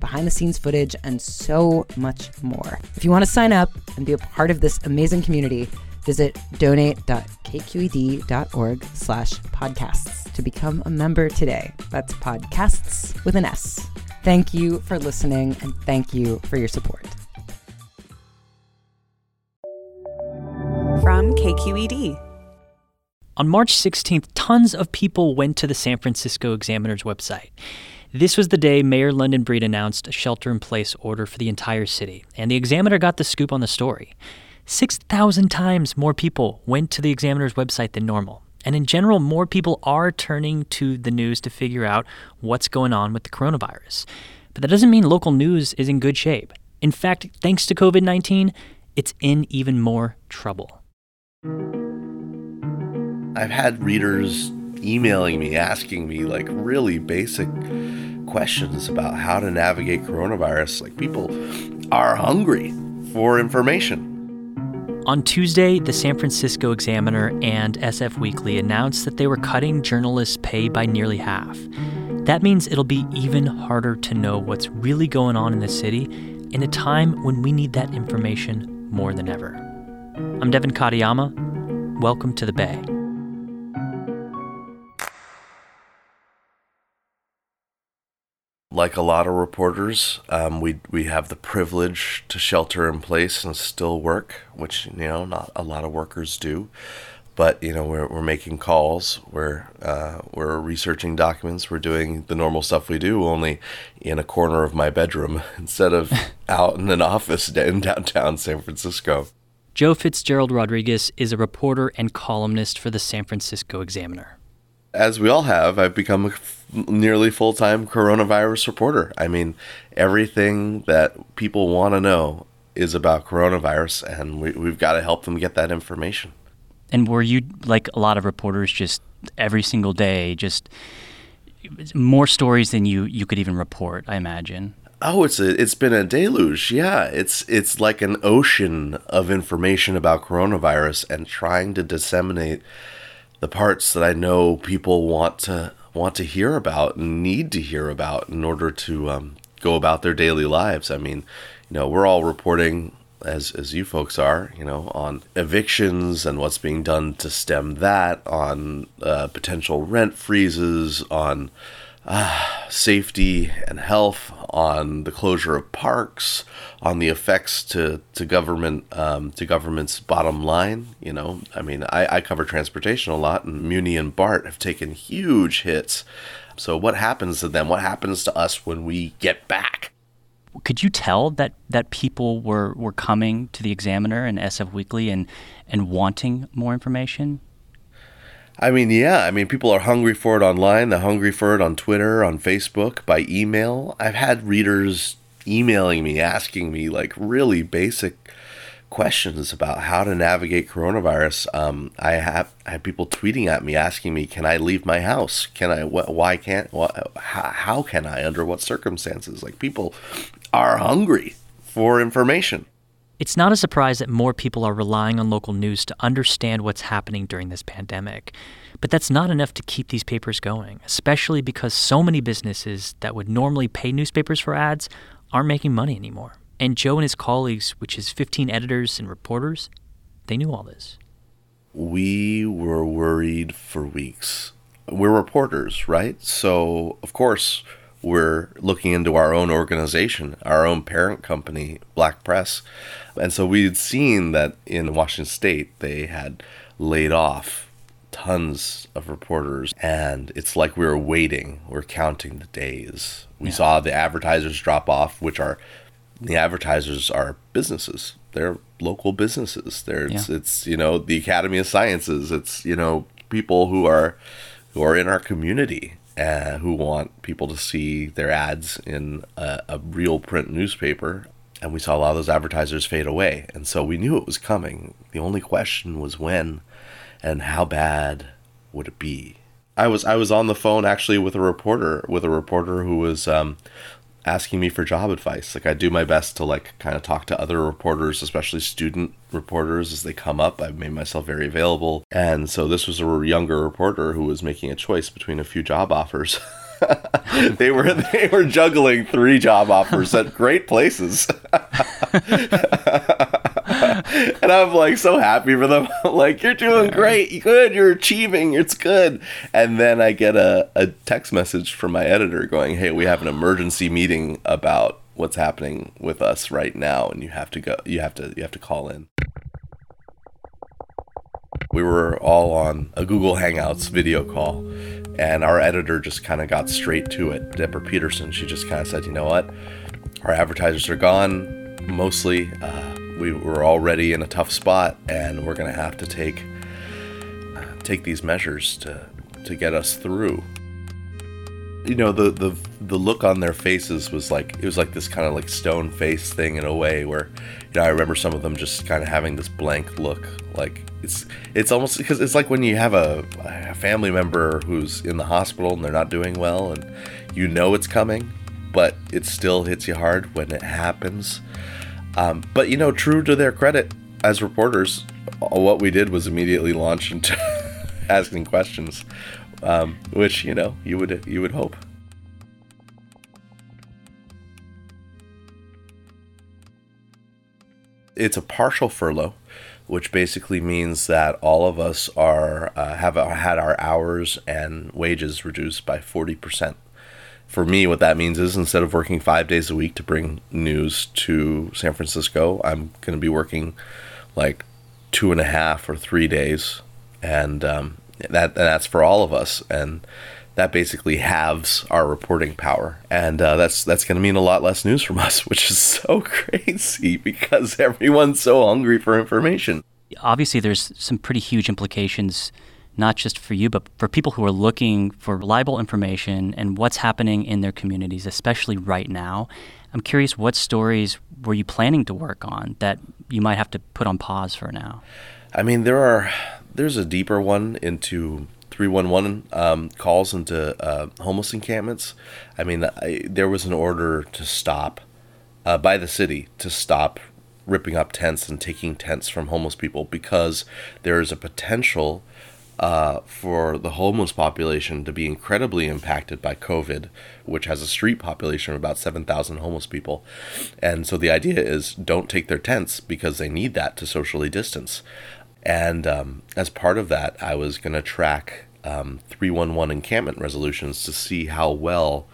behind the scenes footage, and so much more. If you want to sign up and be a part of this amazing community, visit donate.kqed.org slash podcasts to become a member today. That's podcasts with an S. Thank you for listening and thank you for your support. From KQED. On March 16th, tons of people went to the San Francisco Examiner's website. This was the day Mayor London Breed announced a shelter in place order for the entire city, and the Examiner got the scoop on the story. 6,000 times more people went to the Examiner's website than normal. And in general, more people are turning to the news to figure out what's going on with the coronavirus. But that doesn't mean local news is in good shape. In fact, thanks to COVID 19, it's in even more trouble. I've had readers emailing me asking me like really basic questions about how to navigate coronavirus. Like people are hungry for information. On Tuesday, the San Francisco Examiner and SF Weekly announced that they were cutting journalists' pay by nearly half. That means it'll be even harder to know what's really going on in the city in a time when we need that information more than ever. I'm Devin Katayama. Welcome to the Bay. Like a lot of reporters, um, we we have the privilege to shelter in place and still work, which you know not a lot of workers do. But you know we're we're making calls, we're uh, we're researching documents, we're doing the normal stuff we do, only in a corner of my bedroom instead of out in an office in downtown San Francisco. Joe Fitzgerald Rodriguez is a reporter and columnist for the San Francisco Examiner as we all have, I've become a nearly full time coronavirus reporter. I mean, everything that people want to know is about coronavirus, and we, we've got to help them get that information. And were you, like a lot of reporters, just every single day, just more stories than you, you could even report, I imagine? Oh, it's a it's been a deluge. Yeah, it's it's like an ocean of information about coronavirus and trying to disseminate the parts that I know people want to want to hear about and need to hear about in order to um, go about their daily lives. I mean, you know, we're all reporting as as you folks are, you know, on evictions and what's being done to stem that, on uh, potential rent freezes, on uh, safety and health, on the closure of parks, on the effects to to government um, to government's bottom line. You know, I mean, I, I cover transportation a lot, and Muni and BART have taken huge hits. So, what happens to them? What happens to us when we get back? Could you tell that that people were were coming to the Examiner and SF Weekly and and wanting more information? I mean, yeah. I mean, people are hungry for it online. They're hungry for it on Twitter, on Facebook, by email. I've had readers emailing me, asking me like really basic questions about how to navigate coronavirus. Um, I have had people tweeting at me asking me, "Can I leave my house? Can I? Wh- why can't? Wh- how can I? Under what circumstances?" Like people are hungry for information. It's not a surprise that more people are relying on local news to understand what's happening during this pandemic. But that's not enough to keep these papers going, especially because so many businesses that would normally pay newspapers for ads aren't making money anymore. And Joe and his colleagues, which is 15 editors and reporters, they knew all this. We were worried for weeks. We're reporters, right? So, of course, we're looking into our own organization, our own parent company, Black Press. And so we'd seen that in Washington State, they had laid off tons of reporters, and it's like we were waiting, we're counting the days. We yeah. saw the advertisers drop off, which are the advertisers are businesses. They're local businesses. They're yeah. it's, it's you know the Academy of Sciences. It's you know people who are who are in our community uh, who want people to see their ads in a, a, real print newspaper. And we saw a lot of those advertisers fade away. And so we knew it was coming. The only question was when and how bad would it be? I was I was on the phone actually with a reporter with a reporter who was um, asking me for job advice. Like I do my best to like kind of talk to other reporters, especially student reporters as they come up. I've made myself very available. And so this was a younger reporter who was making a choice between a few job offers. they were they were juggling three job offers at great places. and I'm like so happy for them. like, you're doing great. You good. You're achieving. It's good. And then I get a, a text message from my editor going, Hey, we have an emergency meeting about what's happening with us right now and you have to go you have to you have to call in. We were all on a Google Hangouts video call and our editor just kind of got straight to it. Deborah Peterson, she just kind of said, you know what? Our advertisers are gone mostly. Uh, we were already in a tough spot, and we're going to have to take uh, take these measures to to get us through. You know, the the the look on their faces was like it was like this kind of like stone face thing in a way where you know I remember some of them just kind of having this blank look like it's it's almost because it's like when you have a, a family member who's in the hospital and they're not doing well and you know it's coming but it still hits you hard when it happens um, but you know, true to their credit as reporters, what we did was immediately launch into asking questions, um, which you know you would you would hope. It's a partial furlough, which basically means that all of us are uh, have had our hours and wages reduced by forty percent for me, what that means is instead of working five days a week to bring news to San Francisco, I'm going to be working like two and a half or three days, and um, that that's for all of us, and that basically halves our reporting power, and uh, that's that's going to mean a lot less news from us, which is so crazy because everyone's so hungry for information. Obviously, there's some pretty huge implications not just for you, but for people who are looking for reliable information and what's happening in their communities, especially right now. I'm curious, what stories were you planning to work on that you might have to put on pause for now? I mean, there are there's a deeper one into 311 um, calls into uh, homeless encampments. I mean, I, there was an order to stop uh, by the city to stop ripping up tents and taking tents from homeless people because there is a potential uh, for the homeless population to be incredibly impacted by COVID, which has a street population of about 7,000 homeless people. And so the idea is don't take their tents because they need that to socially distance. And um, as part of that, I was going to track um, 311 encampment resolutions to see how well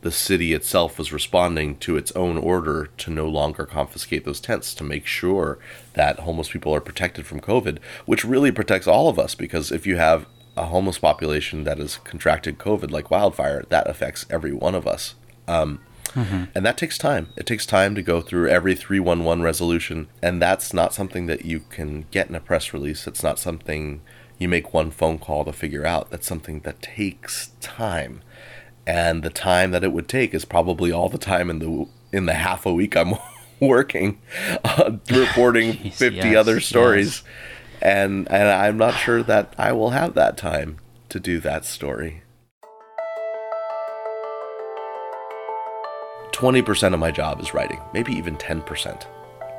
the city itself was responding to its own order to no longer confiscate those tents to make sure that homeless people are protected from COVID, which really protects all of us because if you have a homeless population that has contracted COVID like wildfire, that affects every one of us. Um, mm-hmm. And that takes time. It takes time to go through every 311 resolution. And that's not something that you can get in a press release. It's not something you make one phone call to figure out. That's something that takes time and the time that it would take is probably all the time in the in the half a week I'm working uh, reporting Jeez, 50 yes, other stories yes. and and I'm not sure that I will have that time to do that story. 20% of my job is writing, maybe even 10%.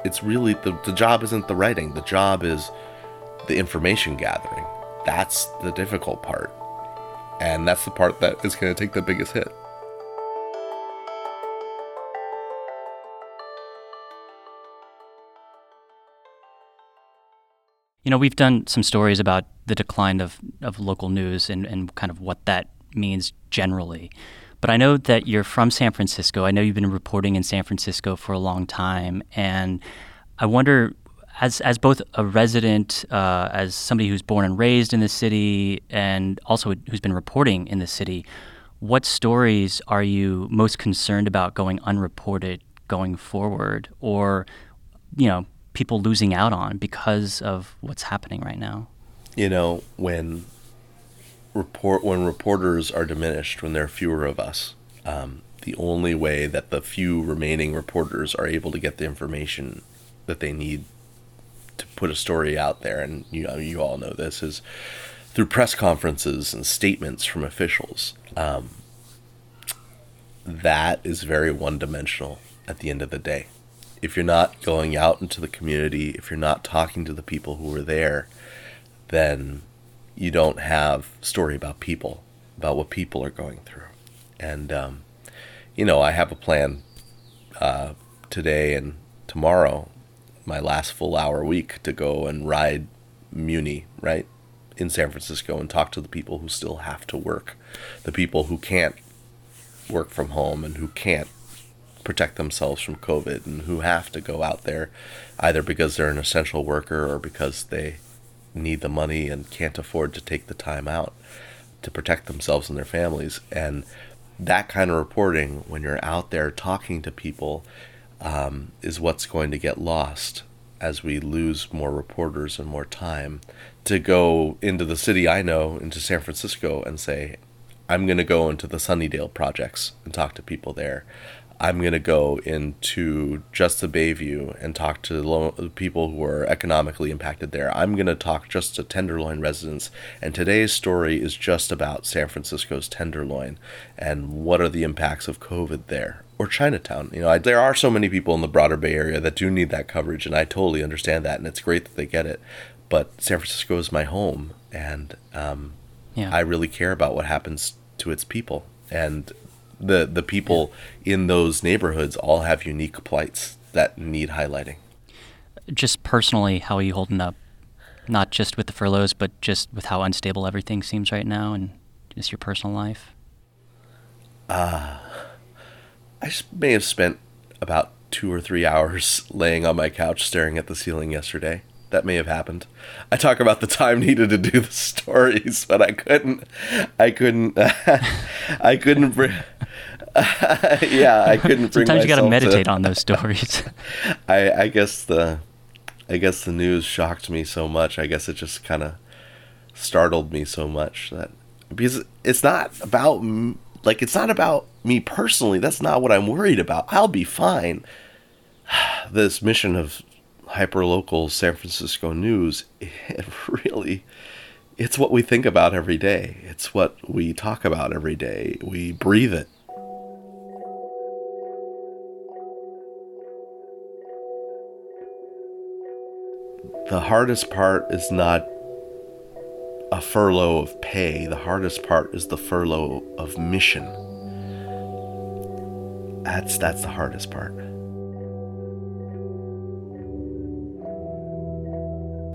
It's really the, the job isn't the writing, the job is the information gathering. That's the difficult part. And that's the part that is going to take the biggest hit. You know, we've done some stories about the decline of, of local news and, and kind of what that means generally. But I know that you're from San Francisco. I know you've been reporting in San Francisco for a long time, and I wonder, as as both a resident, uh, as somebody who's born and raised in the city, and also who's been reporting in the city, what stories are you most concerned about going unreported going forward, or you know, people losing out on because of what's happening right now? You know, when report when reporters are diminished, when there are fewer of us, um, the only way that the few remaining reporters are able to get the information that they need to put a story out there, and you know, you all know this is through press conferences and statements from officials. Um, that is very one dimensional at the end of the day. If you're not going out into the community, if you're not talking to the people who are there, then you don't have story about people, about what people are going through. And um, you know, I have a plan uh, today and tomorrow, my last full hour week, to go and ride Muni, right, in San Francisco and talk to the people who still have to work, the people who can't work from home and who can't protect themselves from COVID and who have to go out there either because they're an essential worker or because they need the money and can't afford to take the time out to protect themselves and their families. And that kind of reporting, when you're out there talking to people, um, is what's going to get lost as we lose more reporters and more time to go into the city I know, into San Francisco, and say, I'm going to go into the Sunnydale projects and talk to people there. I'm going to go into just the Bayview and talk to the people who are economically impacted there. I'm going to talk just to Tenderloin residents. And today's story is just about San Francisco's Tenderloin and what are the impacts of COVID there or Chinatown. You know, I, there are so many people in the broader Bay Area that do need that coverage, and I totally understand that, and it's great that they get it. But San Francisco is my home, and um, yeah. I really care about what happens to its people. And the the people yeah. in those neighborhoods all have unique plights that need highlighting. Just personally, how are you holding up? Not just with the furloughs, but just with how unstable everything seems right now, and just your personal life. Uh, I may have spent about two or three hours laying on my couch staring at the ceiling yesterday that may have happened. I talk about the time needed to do the stories, but I couldn't. I couldn't. I couldn't bring. yeah, I couldn't bring. Sometimes you got to meditate on those stories. I I guess the, I guess the news shocked me so much. I guess it just kind of startled me so much that because it's not about like it's not about me personally. That's not what I'm worried about. I'll be fine. This mission of hyperlocal San Francisco news, it really it's what we think about every day. It's what we talk about every day. We breathe it. The hardest part is not a furlough of pay. The hardest part is the furlough of mission. That's that's the hardest part.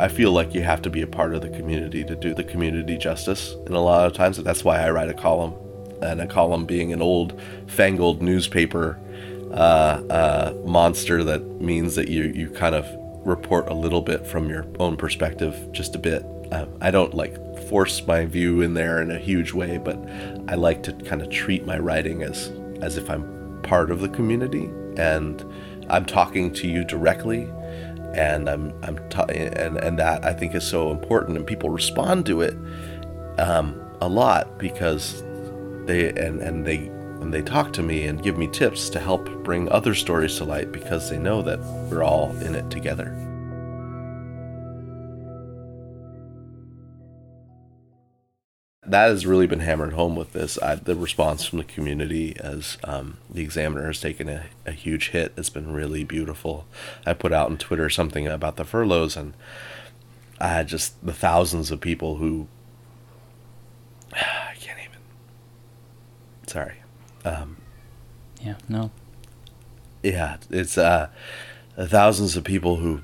I feel like you have to be a part of the community to do the community justice. And a lot of times that's why I write a column. And a column being an old, fangled newspaper uh, uh, monster that means that you, you kind of report a little bit from your own perspective, just a bit. Uh, I don't like force my view in there in a huge way, but I like to kind of treat my writing as as if I'm part of the community and I'm talking to you directly and I'm I'm t- and and that I think is so important, and people respond to it um, a lot because they and and they and they talk to me and give me tips to help bring other stories to light because they know that we're all in it together. That has really been hammered home with this. I, the response from the community as um, the examiner has taken a, a huge hit. It's been really beautiful. I put out on Twitter something about the furloughs, and I had just the thousands of people who I can't even. Sorry. Um, yeah. No. Yeah, it's uh, thousands of people who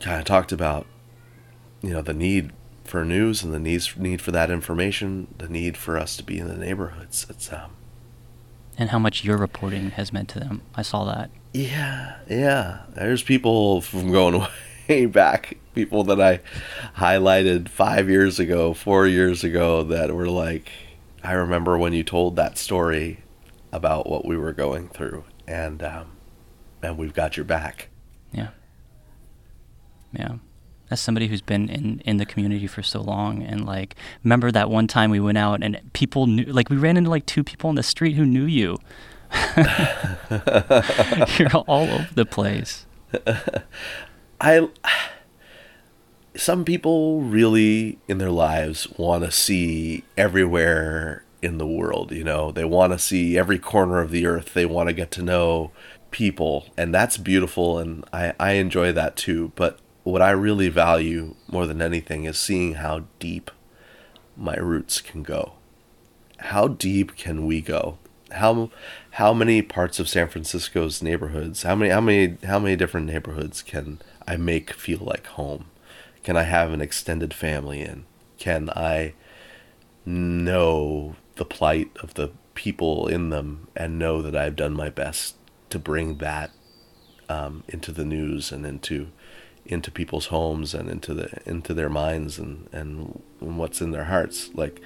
kind of talked about, you know, the need for news and the needs need for that information, the need for us to be in the neighborhoods. It's um, and how much your reporting has meant to them. I saw that. Yeah, yeah. There's people from going way back, people that I highlighted five years ago, four years ago, that were like, I remember when you told that story about what we were going through, and um, and we've got your back. Yeah. Yeah. As somebody who's been in, in the community for so long and like remember that one time we went out and people knew like we ran into like two people on the street who knew you. You're all over the place. I some people really in their lives want to see everywhere in the world, you know. They want to see every corner of the earth. They want to get to know people, and that's beautiful and I I enjoy that too, but what I really value more than anything is seeing how deep my roots can go. How deep can we go? How how many parts of San Francisco's neighborhoods? How many how many how many different neighborhoods can I make feel like home? Can I have an extended family in? Can I know the plight of the people in them and know that I've done my best to bring that um, into the news and into into people's homes and into the into their minds and, and what's in their hearts like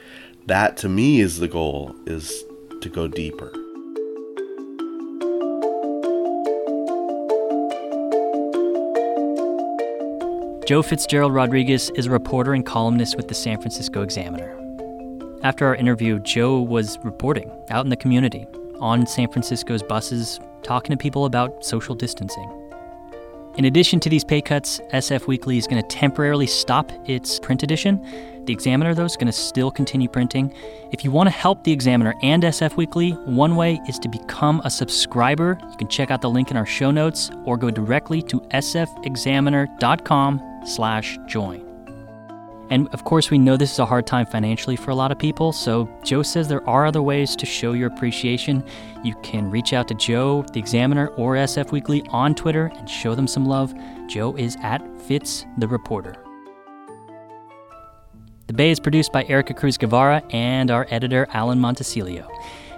that to me is the goal is to go deeper Joe Fitzgerald Rodriguez is a reporter and columnist with the San Francisco Examiner. After our interview, Joe was reporting out in the community on San Francisco's buses, talking to people about social distancing. In addition to these pay cuts, SF Weekly is going to temporarily stop its print edition. The Examiner, though, is going to still continue printing. If you want to help the Examiner and SF Weekly, one way is to become a subscriber. You can check out the link in our show notes or go directly to sfexaminer.com slash join. And of course, we know this is a hard time financially for a lot of people, so Joe says there are other ways to show your appreciation. You can reach out to Joe, the Examiner, or SF Weekly on Twitter and show them some love. Joe is at Fitz the Reporter. The Bay is produced by Erica Cruz Guevara and our editor, Alan Montecillo.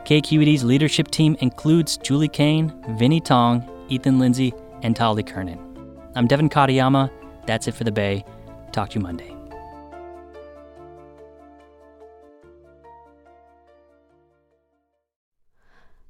KQED's leadership team includes Julie Kane, Vinnie Tong, Ethan Lindsay, and Tali Kernan. I'm Devin Katayama. That's it for The Bay. Talk to you Monday.